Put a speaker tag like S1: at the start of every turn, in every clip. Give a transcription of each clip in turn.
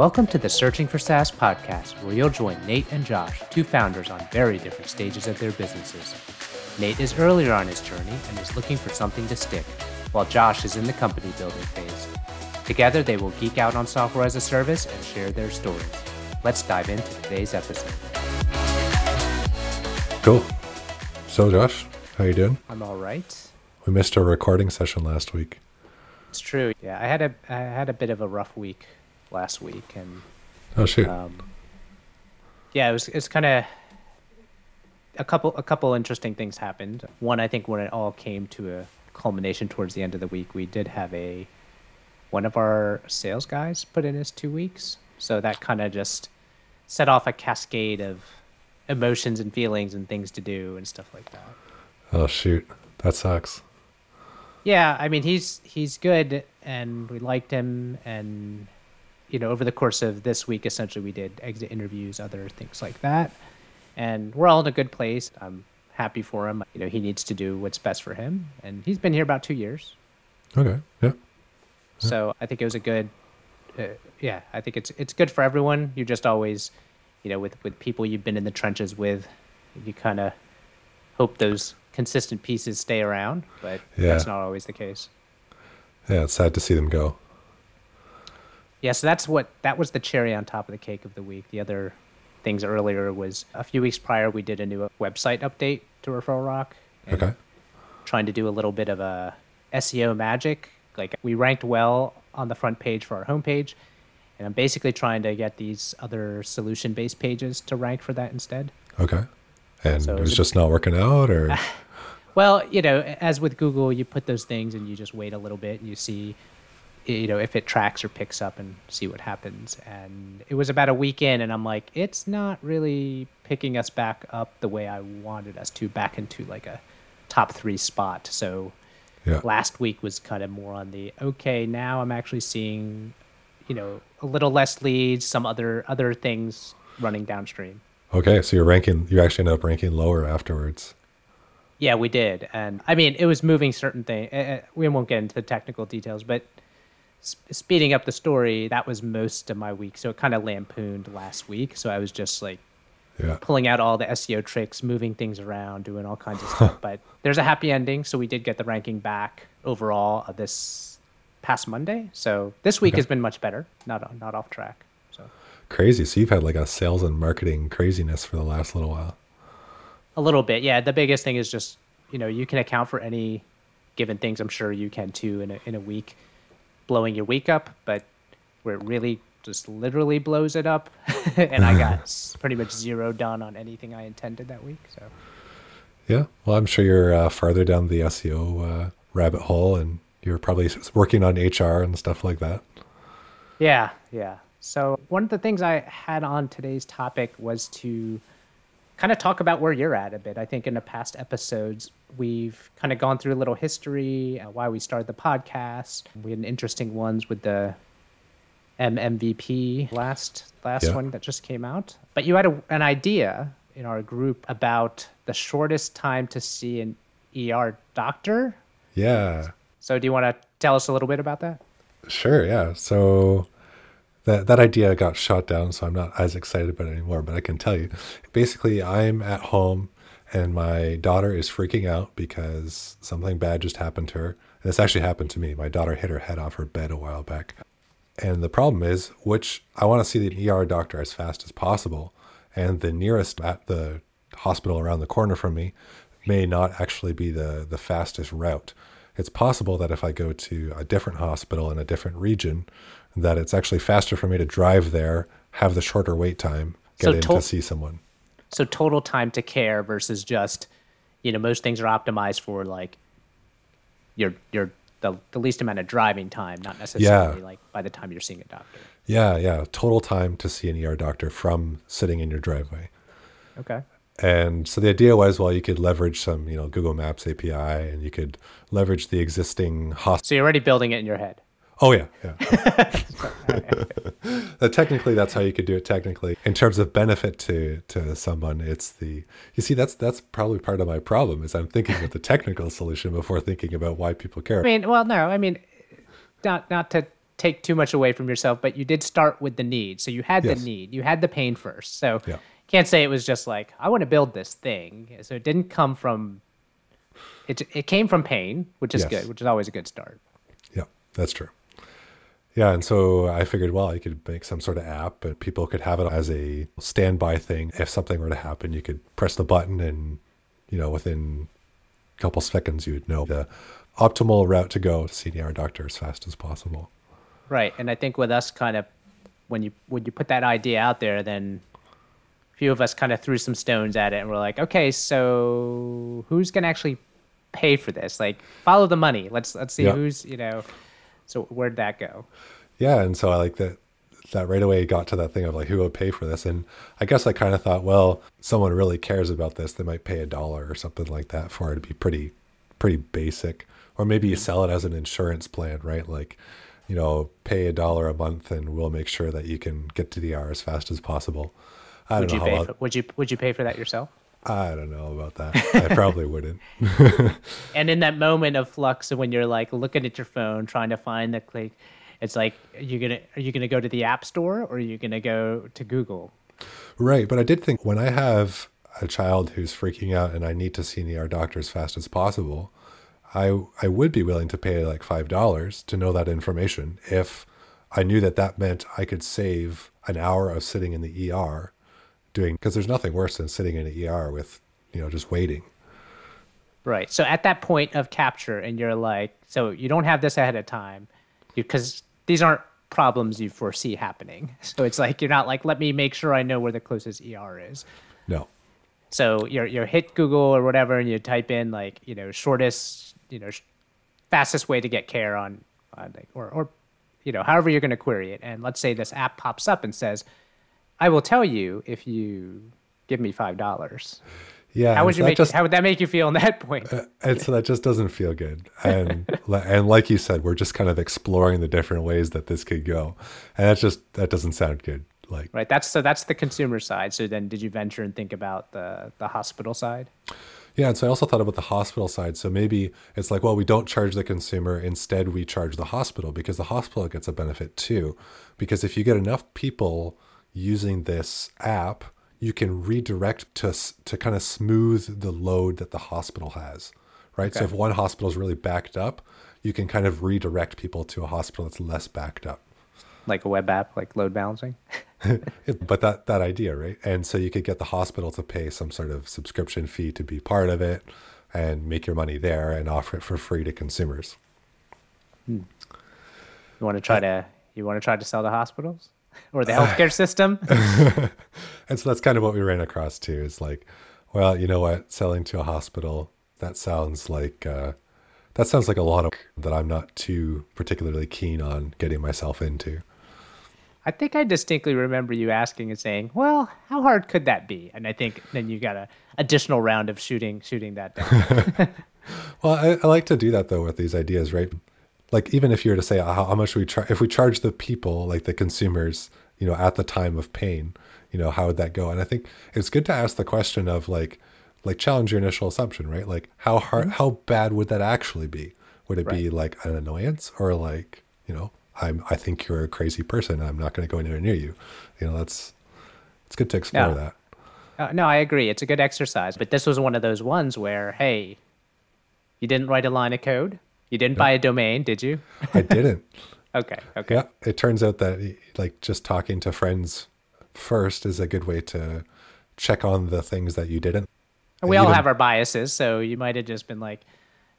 S1: Welcome to the Searching for SaaS podcast, where you'll join Nate and Josh, two founders on very different stages of their businesses. Nate is earlier on his journey and is looking for something to stick, while Josh is in the company building phase. Together, they will geek out on software as a service and share their stories. Let's dive into today's episode.
S2: Cool. So, Josh, how you doing?
S1: I'm all right.
S2: We missed our recording session last week.
S1: It's true. Yeah, I had a I had a bit of a rough week last week, and
S2: Oh shoot.
S1: um, yeah, it was it's kind of a couple a couple interesting things happened. One, I think, when it all came to a culmination towards the end of the week, we did have a one of our sales guys put in his two weeks, so that kind of just set off a cascade of emotions and feelings and things to do and stuff like that.
S2: oh shoot. That sucks.
S1: Yeah, I mean he's he's good and we liked him and you know over the course of this week essentially we did exit interviews, other things like that. And we're all in a good place. I'm happy for him. You know, he needs to do what's best for him and he's been here about 2 years.
S2: Okay. Yeah.
S1: So I think it was a good uh, yeah, I think it's it's good for everyone. You're just always, you know, with with people you've been in the trenches with, you kind of hope those consistent pieces stay around, but that's
S2: Yeah.
S1: not always the case.
S2: Yeah. It's sad to see them go.
S1: Yeah, so that's what that was the cherry on top of the cake of the week. The other things earlier was a few weeks prior we did a new website update to Referral Rock.
S2: Okay.
S1: Trying to do a little bit of a SEO magic. Like we ranked well on the front page for our homepage, and I'm basically trying to get these other solution-based pages to rank for that instead.
S2: Okay. And
S1: So
S2: it was just not working out, or
S1: Well, you know, as with Google, you put those things and you just wait a little bit and you see, you know, if it tracks or picks up and see what happens. And it was about a week in, and I'm like, it's not really picking us back up the way I wanted us to, back into like a top three spot. So
S2: yeah.
S1: last week was kind of more on the okay. Now I'm actually seeing, you know, a little less leads, some other other things running downstream.
S2: Okay. So you're ranking. You actually end up ranking lower afterwards.
S1: Yeah, we did, and I mean, it was moving certain things. Uh, we won't get into the technical details, but sp- speeding up the story, that was most of my week. So it kind of lampooned last week. So I was just like
S2: Yeah.
S1: pulling out all the SEO tricks, moving things around, doing all kinds of stuff. But there's a happy ending, so we did get the ranking back overall of this past Monday. So this week
S2: Okay.
S1: has been much better, not not off track. So
S2: Crazy. So you've had like a sales and marketing craziness for the last little while.
S1: A little bit, yeah. The biggest thing is just you know you can account for any given things. I'm sure you can too in a in a week, blowing your week up. But where it really just literally blows it up, and I got pretty much zero done on anything I intended that week. So
S2: Yeah. Well, I'm sure you're uh, farther down the SEO uh, rabbit hole, and you're probably working on HR and stuff like that.
S1: yeah, yeah. So one of the things I had on today's topic was to kind of talk about where you're at a bit. I think in the past episodes, we've kind of gone through a little history, uh, why we started the podcast. We had interesting ones with the MMVP last last
S2: Yeah.
S1: one that just came out. But you had a, an idea in our group about the shortest time to see an ER doctor.
S2: Yeah.
S1: So do you want to tell us a little bit about that?
S2: Sure, yeah. So that that idea got shot down, so I'm not as excited about it anymore. But I can tell you, basically, I'm at home and my daughter is freaking out because something bad just happened to her. And this actually happened to me. My daughter hit her head off her bed a while back. And the problem is, which I want to see the ER doctor as fast as possible, and the nearest at the hospital around the corner from me may not actually be the the fastest route. It's possible that if I go to a different hospital in a different region, that it's actually faster for me to drive there, have the shorter wait time, get
S1: So
S2: in
S1: to-
S2: to see someone.
S1: So total time to care versus just, you know, most things are optimized for like your your the, the least amount of driving time, not necessarily like by the time you're seeing a doctor.
S2: Yeah, yeah. Total time to see an ER doctor from sitting in your driveway.
S1: Okay.
S2: And so the idea was, well, you could leverage some, you know, Google Maps API, and you could leverage the existing hospital.
S1: So you're already building it in your head.
S2: Oh yeah, yeah. Uh, technically, that's how you could do it. Technically, in terms of benefit to to someone, it's the you see that's that's probably part of my problem is I'm thinking of the technical solution before thinking about why people care.
S1: I mean, well, no, I mean, not not to take too much away from yourself, but you did start with the need. So you had
S2: Yes.
S1: the need, you had the pain first. So
S2: Yeah.
S1: can't say it was just like I want to build this thing. So it didn't come from. It it came from pain, which is
S2: Yes.
S1: good, which is always a good start.
S2: Yeah, that's true. Yeah, and so I figured, well, I could make some sort of app, and people could have it as a standby thing. If something were to happen, you could press the button, and you know, within a couple seconds, you would know the optimal route to go to see the doctor as fast as possible.
S1: Right, and I think with us, kind of, when you when you put that idea out there, then a few of us kind of threw some stones at it, and we're like, okay, so who's gonna actually pay for this? Like, follow the money. Let's let's see
S2: Yeah.
S1: who's you know. So where'd that go?
S2: Yeah, and so I like that that right away got to that thing of like who would pay for this and I guess I kind of thought, well, someone really cares about this, they might pay a dollar or something like that for it to be pretty pretty basic. Or maybe you sell it as an insurance plan, right? Like, you know, pay a dollar a month and we'll make sure that you can get to the hour as fast as possible. I
S1: Would you pay? For, would you would you pay for that yourself?
S2: I don't know about that. I probably wouldn't.
S1: And in that moment of flux, when you're like looking at your phone, trying to find the click, it's like, are you gonna are you gonna go to the app store or are you gonna go to Google?
S2: Right, but I did think when I have a child who's freaking out and I need to see an ER doctor as fast as possible, I I would be willing to pay like five dollars to know that information if I knew that that meant I could save an hour of sitting in the ER doing because there's nothing worse than sitting in an ER with you know just waiting.
S1: Right. So at that point of capture, and you're like, so you don't have this ahead of time, because these aren't problems you foresee happening. So it's like you're not like, let me make sure I know where the closest ER is.
S2: No,
S1: So you're you're hit Google or whatever, and you type in like you know shortest, you know, sh- fastest way to get care on, on like, or or you know however you're going to query it, and let's say this app pops up and says, I will tell you if you give me five dollars.
S2: yeah.
S1: How would you
S2: that
S1: make?
S2: just-
S1: how would that make you feel in that point?
S2: Uh, and so that just doesn't feel good and and like you said we're just kind of exploring the different ways that this could go and that's just that doesn't sound good like
S1: Right. That's so that's the consumer side. So then did you venture and think about the the hospital side?
S2: yeah and so i also thought about the hospital side so maybe it's like well we don't charge the consumer instead we charge the hospital because the hospital gets a benefit too because if you get enough people using this app you can redirect to to kind of smooth the load that the hospital has right? So if one hospital is really backed up you can kind of redirect people to a hospital that's less backed up.
S1: Like a web app, like load balancing?
S2: but that that idea right? And so you could get the hospital to pay some sort of subscription fee to be part of it and make your money there and offer it for free to consumers. Hmm.
S1: You want to try uh, to you want to try to sell to hospitals or the healthcare system?
S2: and so that's kind of what we ran across too is like well you know what selling to a hospital that sounds like uh, that sounds like a lot of that i'm not too particularly keen on getting myself into
S1: I think I distinctly remember you asking and saying, "Well, how hard could that be?" And I think then you got a additional round of shooting shooting that down.
S2: Well, I, I like to do that though with these ideas, right? Like even if you were to say how, how much we try, if we charge the people, like the consumers, you know, at the time of pain, you know, how would that go? And I think it's good to ask the question of like, like challenge your initial assumption, right? Like how hard, how bad would that actually be? Would it be like an annoyance or like, you know, I'm, I think you're a crazy person. I'm not going to go anywhere near you. You know, that's, it's good to explore that.
S1: Uh, no, I agree. It's a good exercise, but this was one of those ones where, hey, you didn't write a line of code, you didn't buy a domain, did you?
S2: I didn't.
S1: Okay, okay.
S2: Yeah, it turns out that like just talking to friends first is a good way to check on the things that you didn't.
S1: And we
S2: you
S1: all have our biases, so you might have just been like,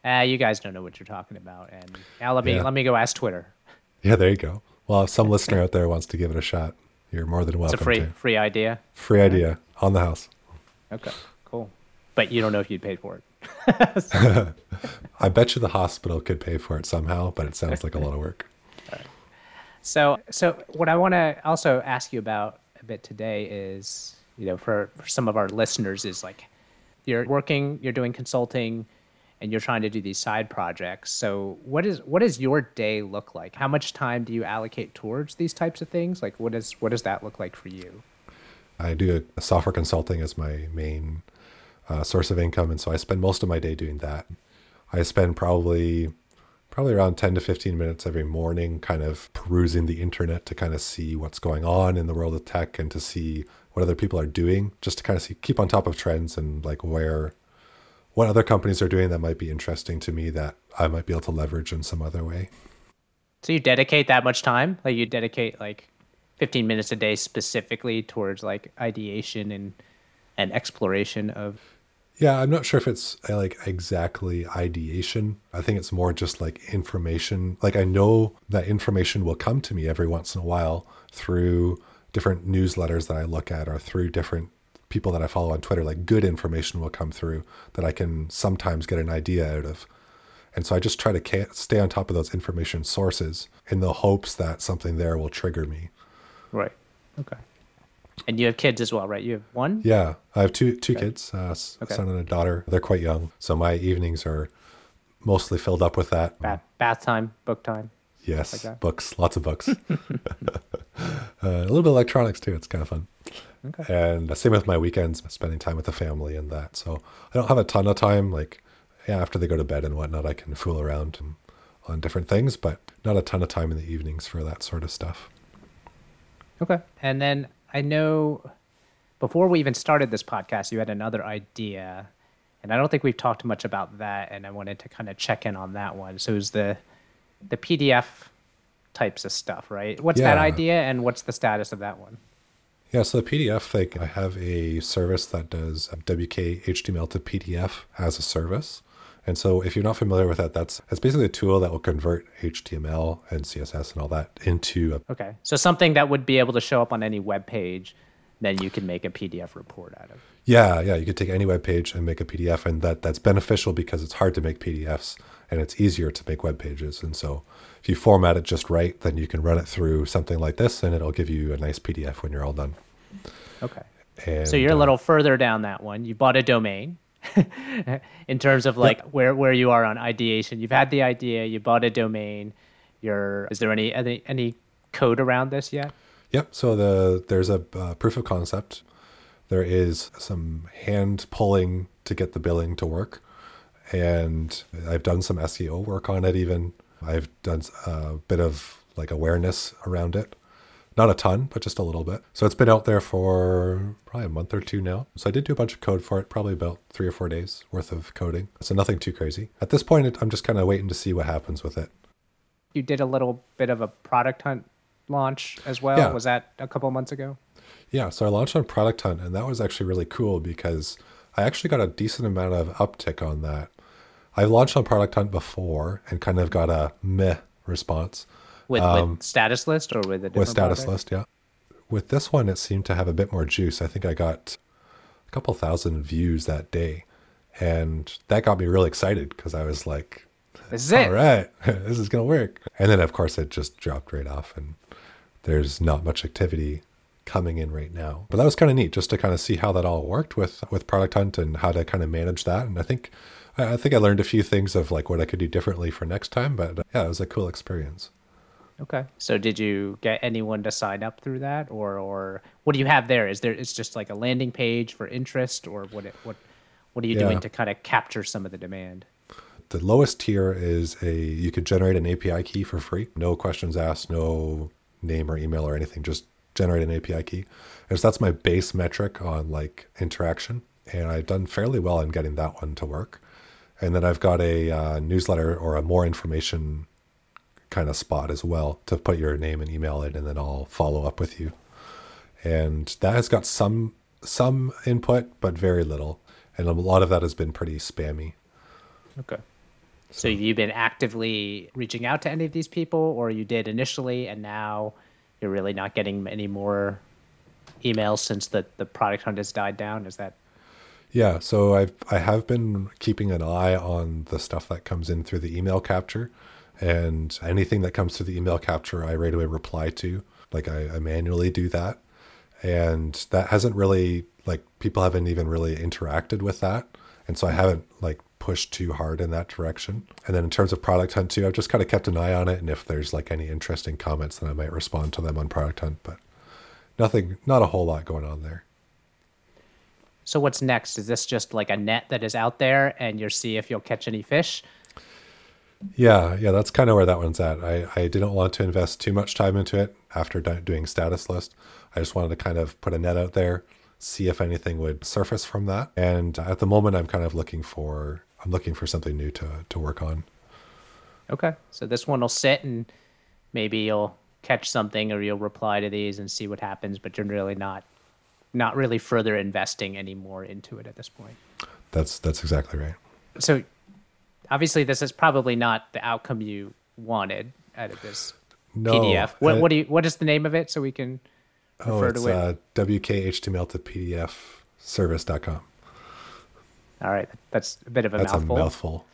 S1: "Ah, you guys don't know what you're talking about," and now let me
S2: Yeah.
S1: let me go ask Twitter.
S2: Yeah, there you go. Well, if some listener out there wants to give it a shot, you're more than welcome.
S1: It's a free
S2: to.
S1: free idea.
S2: Free idea on the house.
S1: Okay, cool. But you don't know if you'd paid for it.
S2: I bet you the hospital could pay for it somehow, but it sounds like a lot of work.
S1: So, so what I want to also ask you about a bit today is, you know, for, for some of our listeners, is like you're working, you're doing consulting, and you're trying to do these side projects. So, what is what does your day look like? How much time do you allocate towards these types of things? Like, what is what does that look like for you?
S2: I do a software consulting as my main uh, source of income, and so I spend most of my day doing that. I spend probably probably around 10 to 15 minutes every morning, kind of perusing the internet to kind of see what's going on in the world of tech and to see what other people are doing, just to kind of see, keep on top of trends and like where, what other companies are doing that might be interesting to me that I might be able to leverage in some other way.
S1: So you dedicate that much time? Like you dedicate like 15 minutes a day specifically towards like ideation and and exploration of
S2: yeah, I'm not sure if it's like exactly ideation. I think it's more just like information. Like I know that information will come to me every once in a while through different newsletters that I look at or through different people that I follow on Twitter. Like good information will come through that I can sometimes get an idea out of. And so I just try to stay on top of those information sources in the hopes that something there will trigger me.
S1: Right. Okay. And you have kids as well, right? You have one?
S2: Yeah, I have two two okay. kids, uh, okay. son and a daughter. They're quite young, so my evenings are mostly filled up with that.
S1: Bath, bath time, book time.
S2: Yes, like books, lots of books. uh, a little bit of electronics too. It's kind of fun. Okay. And the same with my weekends, spending time with the family and that. So I don't have a ton of time. Like, yeah, after they go to bed and whatnot, I can fool around on different things, but not a ton of time in the evenings for that sort of stuff.
S1: Okay. And then I know before we even started this podcast, you had another idea, and I don't think we've talked much about that. And I wanted to kind of check in on that one. So it was the the PDF types of stuff, right? What's yeah. that idea, and what's the status of that one?
S2: Yeah, so the PDF thing, I have a service that does um, WK HTML to PDF as a service. And so if you're not familiar with that, that's that's basically a tool that will convert HTML and CSS and all that into
S1: a Okay. So something that would be able to show up on any web page, then you can make a PDF report out of.
S2: Yeah, yeah, you could take any web page and make a PDF and that that's beneficial because it's hard to make PDFs and it's easier to make web pages. And so if you format it just right, then you can run it through something like this and it'll give you a nice PDF when you're all done.
S1: Okay. And, so you're a little uh, further down that one. You bought a domain. in terms of like yep. where where you are on ideation. You've had the idea, you bought a domain. You're is there any any, any code around this yet?
S2: Yep. So the there's a uh, proof of concept. There is some hand pulling to get the billing to work, and I've done some SEO work on it. Even I've done a bit of like awareness around it. Not a ton, but just a little bit. So it's been out there for probably a month or two now. So I did do a bunch of code for it, probably about three or four days worth of coding. So nothing too crazy. At this point, I'm just kind of waiting to see what happens with it.
S1: You did a little bit of a product hunt launch as well. Yeah. Was that a couple months ago?
S2: Yeah. So I launched on Product Hunt, and that was actually really cool because I actually got a decent amount of uptick on that. I've launched on Product Hunt before and kind of got a meh response
S1: with, um, with status list or with a
S2: with status list yeah. With this one it seemed to have a bit more juice. I think i got a couple thousand views that day and that got me really excited because i was like
S1: this is it.
S2: All right this is gonna work. And then of course it just dropped right off and there's not much activity coming in right now. But that was kind of neat just to kind of see how that all worked with with product hunt and how to kind of manage that. And i think i think i learned a few things of like what i could do differently for next time but yeah it was a cool experience
S1: Okay. So did you get anyone to sign up through that, or or what do you have there? Is there it's just like a landing page for interest, or what what what are you yeah. doing to kind of capture some of the demand?
S2: The lowest tier is a you could generate an API key for free, no questions asked, no name or email or anything, just generate an API key. And so that's my base metric on like interaction, and I've done fairly well in getting that one to work. And then I've got a uh, newsletter or a more information kind of spot as well to put your name and email in, and then I'll follow up with you. And that has got some some input, but very little, and a lot of that has been pretty spammy.
S1: Okay. So, so you've been actively reaching out to any of these people, or you did initially, and now you're really not getting any more emails since the the product hunt has died down. Is that?
S2: Yeah, so I've I have been keeping an eye on the stuff that comes in through the email capture and anything that comes through the email capture, I right away reply to. Like I, I manually do that. And that hasn't really, like, people haven't even really interacted with that. And so I haven't, like, pushed too hard in that direction. And then in terms of Product Hunt, too, I've just kind of kept an eye on it. And if there's, like, any interesting comments, then I might respond to them on Product Hunt. But nothing, not a whole lot going on there.
S1: So what's next? Is this just like a net that is out there and you'll see if you'll catch any fish?
S2: Yeah, yeah, that's kind of where that one's at. I, I didn't want to invest too much time into it after doing status list. I just wanted to kind of put a net out there, see if anything would surface from that. And at the moment, I'm kind of looking for I'm looking for something new to to work on.
S1: Okay, so this one will sit and maybe you'll catch something or you'll reply to these and see what happens, but you're really not not really further investing any more into it at this point.
S2: That's that's exactly right.
S1: So obviously this is probably not the outcome you wanted out of this
S2: No,
S1: PDF. What
S2: uh,
S1: what do you what is the name of it so we can
S2: Oh,
S1: refer to it?
S2: uh, wkhtml to pdf service.com.
S1: All right, that's a bit of a
S2: That's
S1: mouthful.
S2: a mouthful.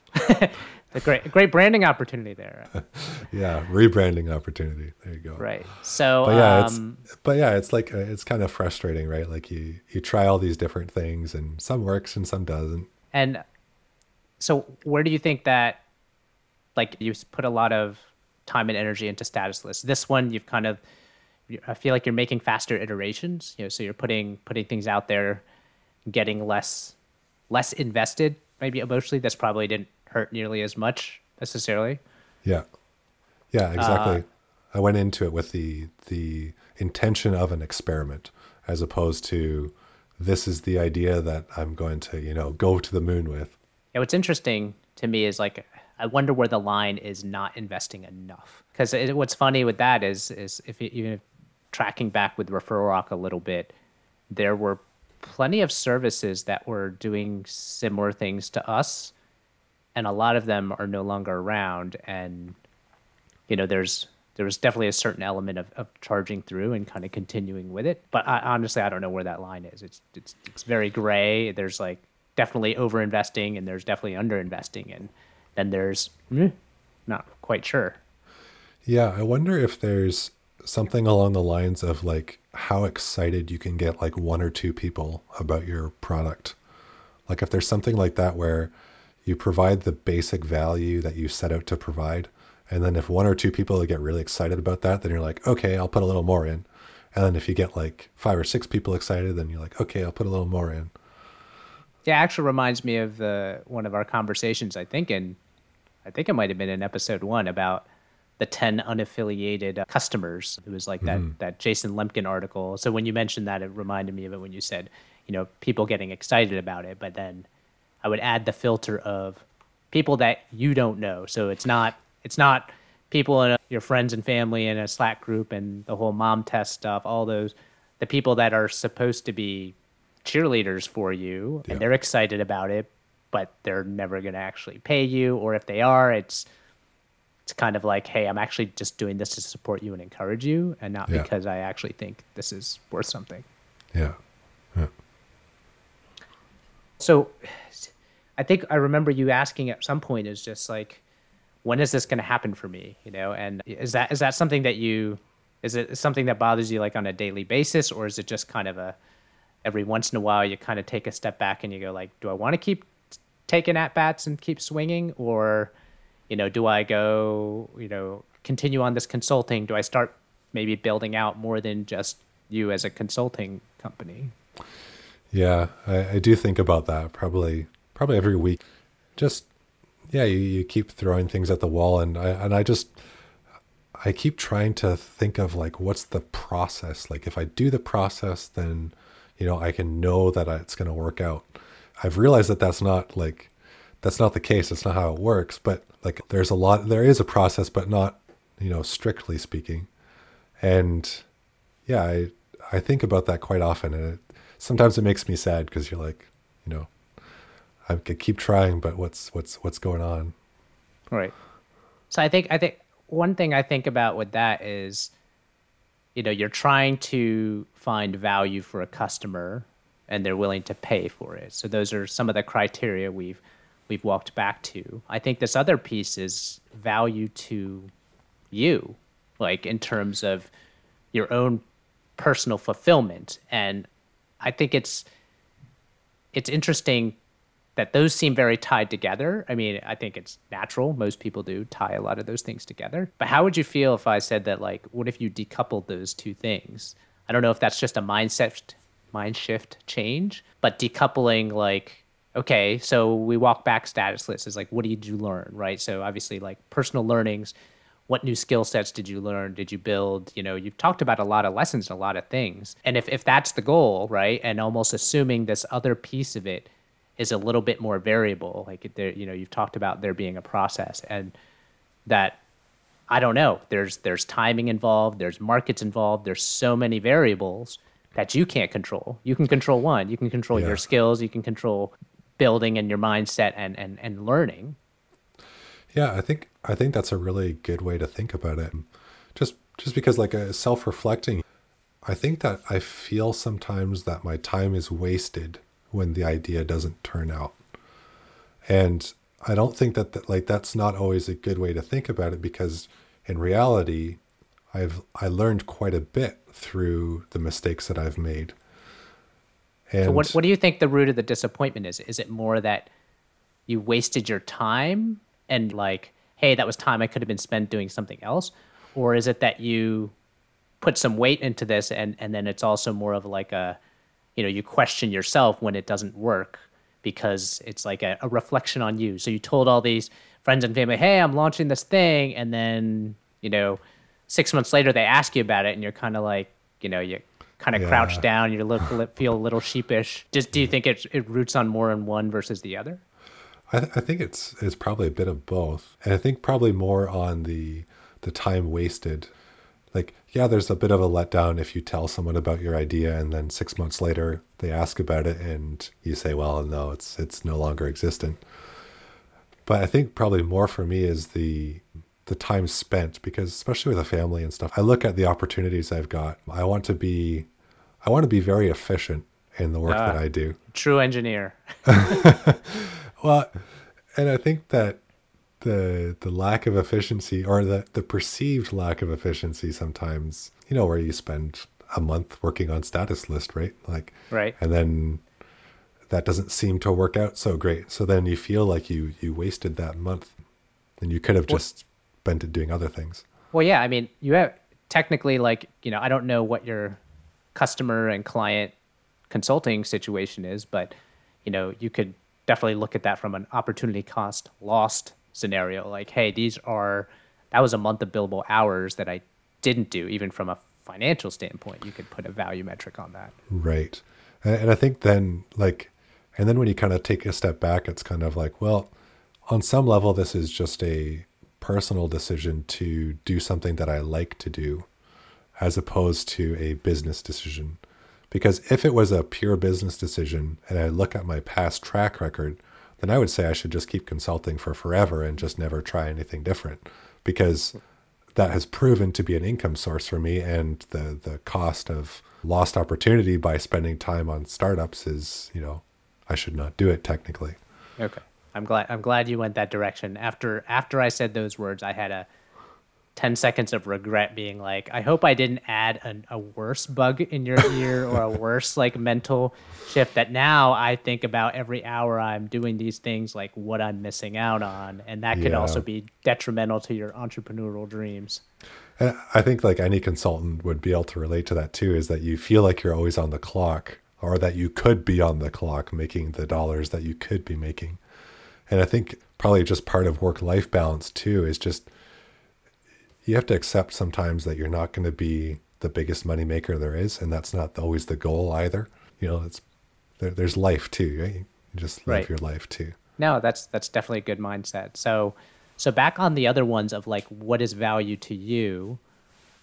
S1: A great great branding opportunity there.
S2: Yeah, rebranding opportunity. There you go.
S1: Right. So
S2: But yeah,
S1: um,
S2: it's but yeah, it's like uh, it's kind of frustrating, right? Like you you try all these different things, and some works and some doesn't.
S1: And so, where do you think that, like, you put a lot of time and energy into status lists? This one, you've kind of, I feel like you're making faster iterations. You know, so you're putting putting things out there, getting less less invested. Maybe emotionally, that's probably didn't hurt nearly as much necessarily.
S2: Yeah, yeah,
S1: Uh,
S2: exactly. I went into it with the the intention of an experiment, as opposed to this is the idea that I'm going to you know go to the moon with.
S1: Yeah, what's interesting to me is like I wonder where the line is not investing enough. Because what's funny with that is is if you, even if tracking back with Referral Rock a little bit, there were plenty of services that were doing similar things to us, and a lot of them are no longer around. And you know, there's there was definitely a certain element of, of charging through and kind of continuing with it. But I, honestly, I don't know where that line is. It's it's it's very gray. There's like definitely over investing and there's definitely under investing, and then there's eh, not quite sure.
S2: Yeah, I wonder if there's something along the lines of like how excited you can get like one or two people about your product. Like if there's something like that where you provide the basic value that you set out to provide, and then if one or two people get really excited about that, then you're like, okay, I'll put a little more in. And then if you get like five or six people excited, then you're like, okay, I'll put a little more in.
S1: Yeah, it actually reminds me of the one of our conversations. I think in, I think it might have been in episode one about the ten unaffiliated uh, customers. It was like that that Jason Lemkin article. So when you mentioned that, it reminded me of it when you said, you know, people getting excited about it. But then I would add the filter of people that you don't know. So it's not it's not people in a, your friends and family in a Slack group and the whole mom test stuff. All those the people that are supposed to be cheerleaders for you
S2: Yeah.
S1: and they're excited about it, but they're never going to actually pay you. Or if they are, it's it's kind of like, hey, I'm actually just doing this to support you and encourage you, and not
S2: Yeah.
S1: because I actually think this is worth something.
S2: Yeah. Yeah.
S1: So I think I remember you asking at some point is just like, when is this going to happen for me? You know, and is that is that something that you is it something that bothers you like on a daily basis, or is it just kind of a every once in a while you kind of take a step back and you go like, do I want to keep taking at bats and keep swinging, or you know, do I go you know continue on this consulting? Do I start maybe building out more than just you as a consulting company?
S2: Yeah, I, I do think about that probably probably every week. Just yeah, you, you keep throwing things at the wall and I and I just I keep trying to think of like what's the process? Like if I do the process then you know, I can know that it's going to work out. I've realized that that's not like that's not the case. That's not how it works, but like there's a lot there is a process but not, you know, strictly speaking. And yeah, I I think about that quite often, and it, sometimes it makes me sad because you're like, you know, I could keep trying, but what's what's what's going on?
S1: Right. So I think I think one thing I think about with that is, you know, you're trying to find value for a customer, and they're willing to pay for it. So those are some of the criteria we've we've walked back to. I think this other piece is value to you, like in terms of your own personal fulfillment, and I think it's it's interesting that those seem very tied together. I mean, I think it's natural. Most people do tie a lot of those things together. But how would you feel if I said that, like, what if you decoupled those two things? I don't know if that's just a mindset mind shift change, but decoupling, like, okay, so we walk back status lists is like, what did you learn, right? So obviously, like personal learnings, what new skill sets did you learn? Did you build? You know, you've talked about a lot of lessons and a lot of things. And if, if that's the goal, right, and almost assuming this other piece of it is a little bit more variable, like there, you know, you've talked about there being a process and that I don't know. There's there's timing involved. There's markets involved. There's so many variables that you can't control. You can control one. You can control
S2: Yeah.
S1: your skills. You can control building and your mindset and and and learning.
S2: Yeah, I think I think that's a really good way to think about it. Just just because like a self-reflecting, I think that I feel sometimes that my time is wasted when the idea doesn't turn out. And I don't think that, that like that's not always a good way to think about it because in reality, I've I learned quite a bit through the mistakes that I've made. And
S1: So what what do you think the root of the disappointment is? Is it more that you wasted your time and like, hey, that was time I could have been spent doing something else? Or is it that you put some weight into this and and then it's also more of like a you know, you question yourself when it doesn't work because it's like a, a reflection on you. So you told all these friends and family, hey, I'm launching this thing, and then, you know, six months later they ask you about it and you're kind of like, you know, you kind of crouch down, you look feel a little sheepish. Just do you think it it roots on more in one versus the other?
S2: I, th- I think it's it's probably a bit of both, and I think probably more on the the time wasted. Like, yeah, there's a bit of a letdown if you tell someone about your idea and then six months later they ask about it and you say, "Well, no, it's it's no longer existent." But I think probably more for me is the the time spent because especially with a family and stuff, I look at the opportunities I've got. I want to be I want to be very efficient in the work that
S1: Ah.
S2: I do.
S1: True engineer.
S2: Well, and I think that the the lack of efficiency or the the perceived lack of efficiency sometimes, you know, where you spend a month working on status list, right? Like
S1: Right.
S2: and then that doesn't seem to work out so great. So then you feel like you you wasted that month and you could have just spent it doing other things.
S1: Well, yeah, I mean, you have technically like, you know, I don't know what your customer and client consulting situation is, but you know, you could definitely look at that from an opportunity cost lost scenario. Like, hey, these are that was a month of billable hours that I didn't do, even from a financial standpoint. You could put a value metric on that.
S2: Right. And, I think then, like, and then when you kind of take a step back, it's kind of like, well, on some level, this is just a personal decision to do something that I like to do as opposed to a business decision. Because if it was a pure business decision and I look at my past track record, then I would say I should just keep consulting for forever and just never try anything different because that has proven to be an income source for me and the the cost of lost opportunity by spending time on startups is, you know, I should not do it technically.
S1: Okay. I'm glad I'm glad you went that direction. After after I said those words, I had a 10 seconds of regret being like, I hope I didn't add an, a worse bug in your ear or a worse like mental shift that now I think about every hour I'm doing these things like what I'm missing out on and that could
S2: Yeah.
S1: also be detrimental to your entrepreneurial dreams.
S2: And I think like any consultant would be able to relate to that too is that you feel like you're always on the clock or that you could be on the clock making the dollars that you could be making. And I think probably just part of work life balance too is just you have to accept sometimes that you're not going to be the biggest money maker there is and that's not always the goal either. You know, it's there, there's life too, right? You just live
S1: Right.
S2: your life too.
S1: No, that's that's definitely a good mindset. So so back on the other ones of like what is value to you?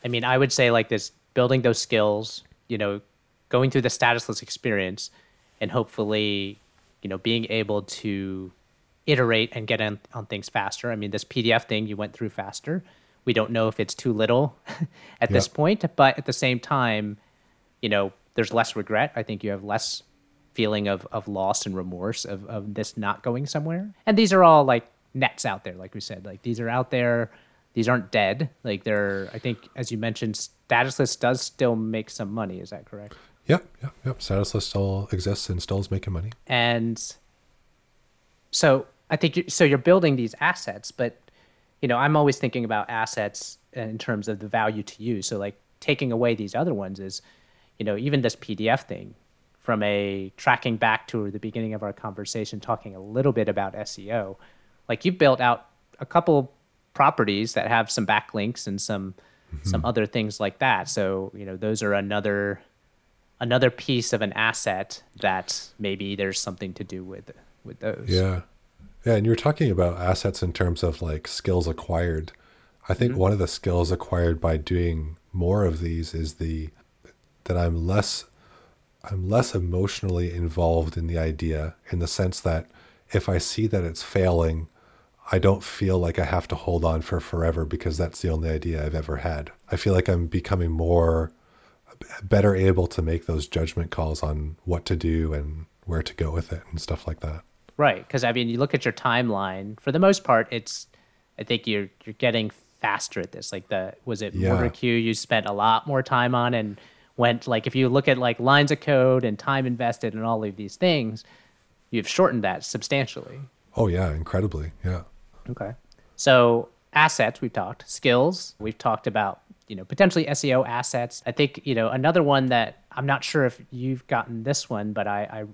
S1: I mean, I would say like this building those skills, you know, going through the status list experience and hopefully, you know, being able to iterate and get on, on things faster. I mean, this PDF thing you went through faster. We don't know if it's too little at this point, but at the same time, you know, there's less regret. I think you have less feeling of, of loss and remorse of, of this not going somewhere. And these are all like nets out there, like we said. Like these are out there. These aren't dead. Like they're I think as you mentioned, status list does still make some money, is that correct?
S2: Yep, yep, yep. Status list still exists and still is making money.
S1: And so I think you, so you're building these assets, but you know, I'm always thinking about assets in terms of the value to you. So like taking away these other ones is, you know, even this PDF thing from a tracking back to the beginning of our conversation, talking a little bit about SEO, like you've built out a couple properties that have some backlinks and some mm-hmm. some other things like that. So you know those are another another piece of an asset that maybe there's something to do with with those.
S2: Yeah, yeah, and you're talking about assets in terms of like skills acquired. I think mm-hmm. one of the skills acquired by doing more of these is the that I'm less I'm less emotionally involved in the idea in the sense that if I see that it's failing, I don't feel like I have to hold on for forever because that's the only idea I've ever had. I feel like I'm becoming more better able to make those judgment calls on what to do and where to go with it and stuff like that.
S1: Right, because I mean, you look at your timeline. For the most part, it's I think you're you're getting faster at this. Like the was it yeah. Motor Q you spent a lot more time on and went like if you look at like lines of code and time invested and all of these things, you've shortened that substantially.
S2: Oh yeah, incredibly. Yeah.
S1: Okay. So assets we've talked, skills we've talked about, you know, potentially SEO assets. I think you know another one that I'm not sure if you've gotten this one, but I, I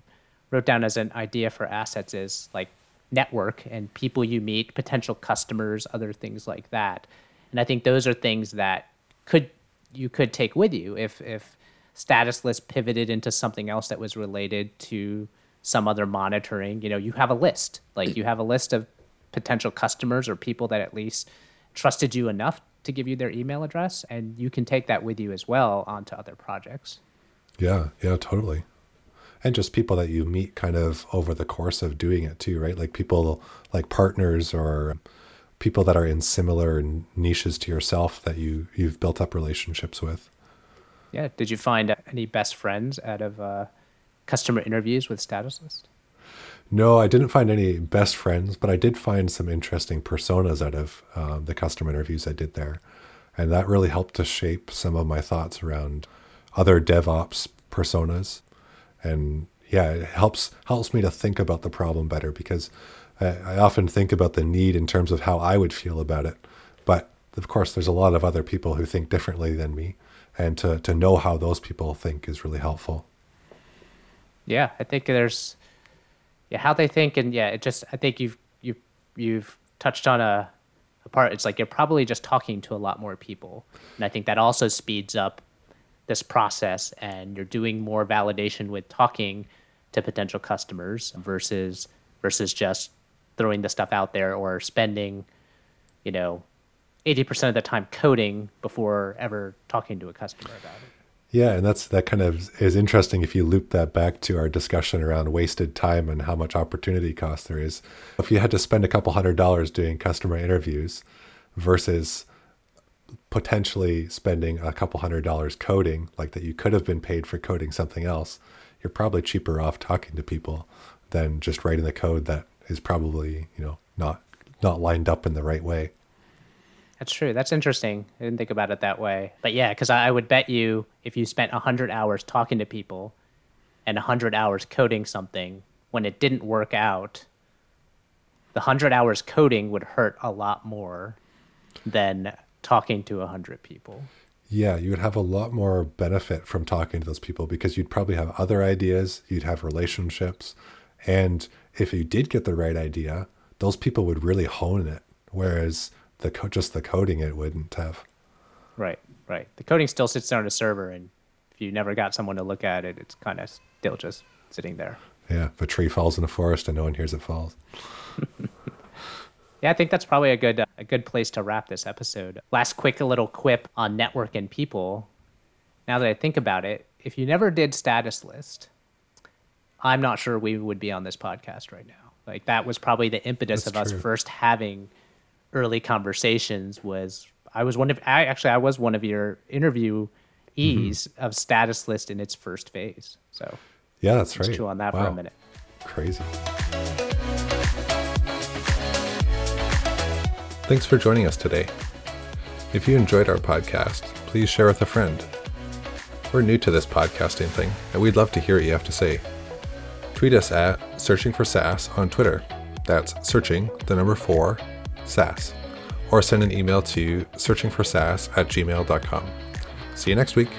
S1: wrote down as an idea for assets is like network and people you meet, potential customers, other things like that. And I think those are things that could you could take with you if if status list pivoted into something else that was related to some other monitoring. You know you have a list. Like you have a list of potential customers or people that at least trusted you enough to give you their email address and you can take that with you as well onto other projects.
S2: Yeah yeah totally and just people that you meet kind of over the course of doing it too right like people like partners or people that are in similar niches to yourself that you you've built up relationships with.
S1: Yeah. Did you find any best friends out of uh, customer interviews with Status List?
S2: No, I didn't find any best friends, but I did find some interesting personas out of um, the customer interviews I did there, and that really helped to shape some of my thoughts around other DevOps personas, and yeah, it helps helps me to think about the problem better because I, often think about the need in terms of how I would feel about it. But of course, there's a lot of other people who think differently than me. And to, to know how those people think is really helpful.
S1: Yeah, I think there's yeah, how they think and yeah, it just I think you've you've you've touched on a, a part. It's like you're probably just talking to a lot more people. And I think that also speeds up this process and you're doing more validation with talking to potential customers versus versus just throwing the stuff out there or spending, you know, 80% of the time coding before ever talking to a customer about it.
S2: Yeah, and that's that kind of is interesting if you loop that back to our discussion around wasted time and how much opportunity cost there is. If you had to spend a couple hundred dollars doing customer interviews versus potentially spending a couple hundred dollars coding, like that you could have been paid for coding something else, you're probably cheaper off talking to people than just writing the code that is probably you know not not lined up in the right way.
S1: That's true. That's interesting. I didn't think about it that way. But yeah, because I would bet you if you spent 100 hours talking to people and 100 hours coding something, when it didn't work out, the 100 hours coding would hurt a lot more than talking to 100 people.
S2: Yeah, you would have a lot more benefit from talking to those people because you'd probably have other ideas, you'd have relationships, and if you did get the right idea, those people would really hone it, whereas the co- just the coding it wouldn't have.
S1: Right, right. The coding still sits there on a server, and if you never got someone to look at it, it's kind of still just sitting there.
S2: Yeah, if a tree falls in a forest and no one hears it falls.
S1: yeah, I think that's probably a good a good place to wrap this episode. Last quick little quip on network and people. Now that I think about it, if you never did status list, I'm not sure we would be on this podcast right now. Like that was probably the impetus That's of true. us first having early conversations was I was one of I actually I was one of your interviewees mm-hmm. of status list in its first phase. So
S2: yeah, that's right.
S1: Chew on that wow. for a minute.
S2: Crazy. Thanks for joining us today. If you enjoyed our podcast, please share with a friend. We're new to this podcasting thing, and we'd love to hear what you have to say. Tweet us at Searching for SaaS on Twitter. That's searching, the number four, SaaS. Or send an email to searchingforsaas at gmail.com. See you next week.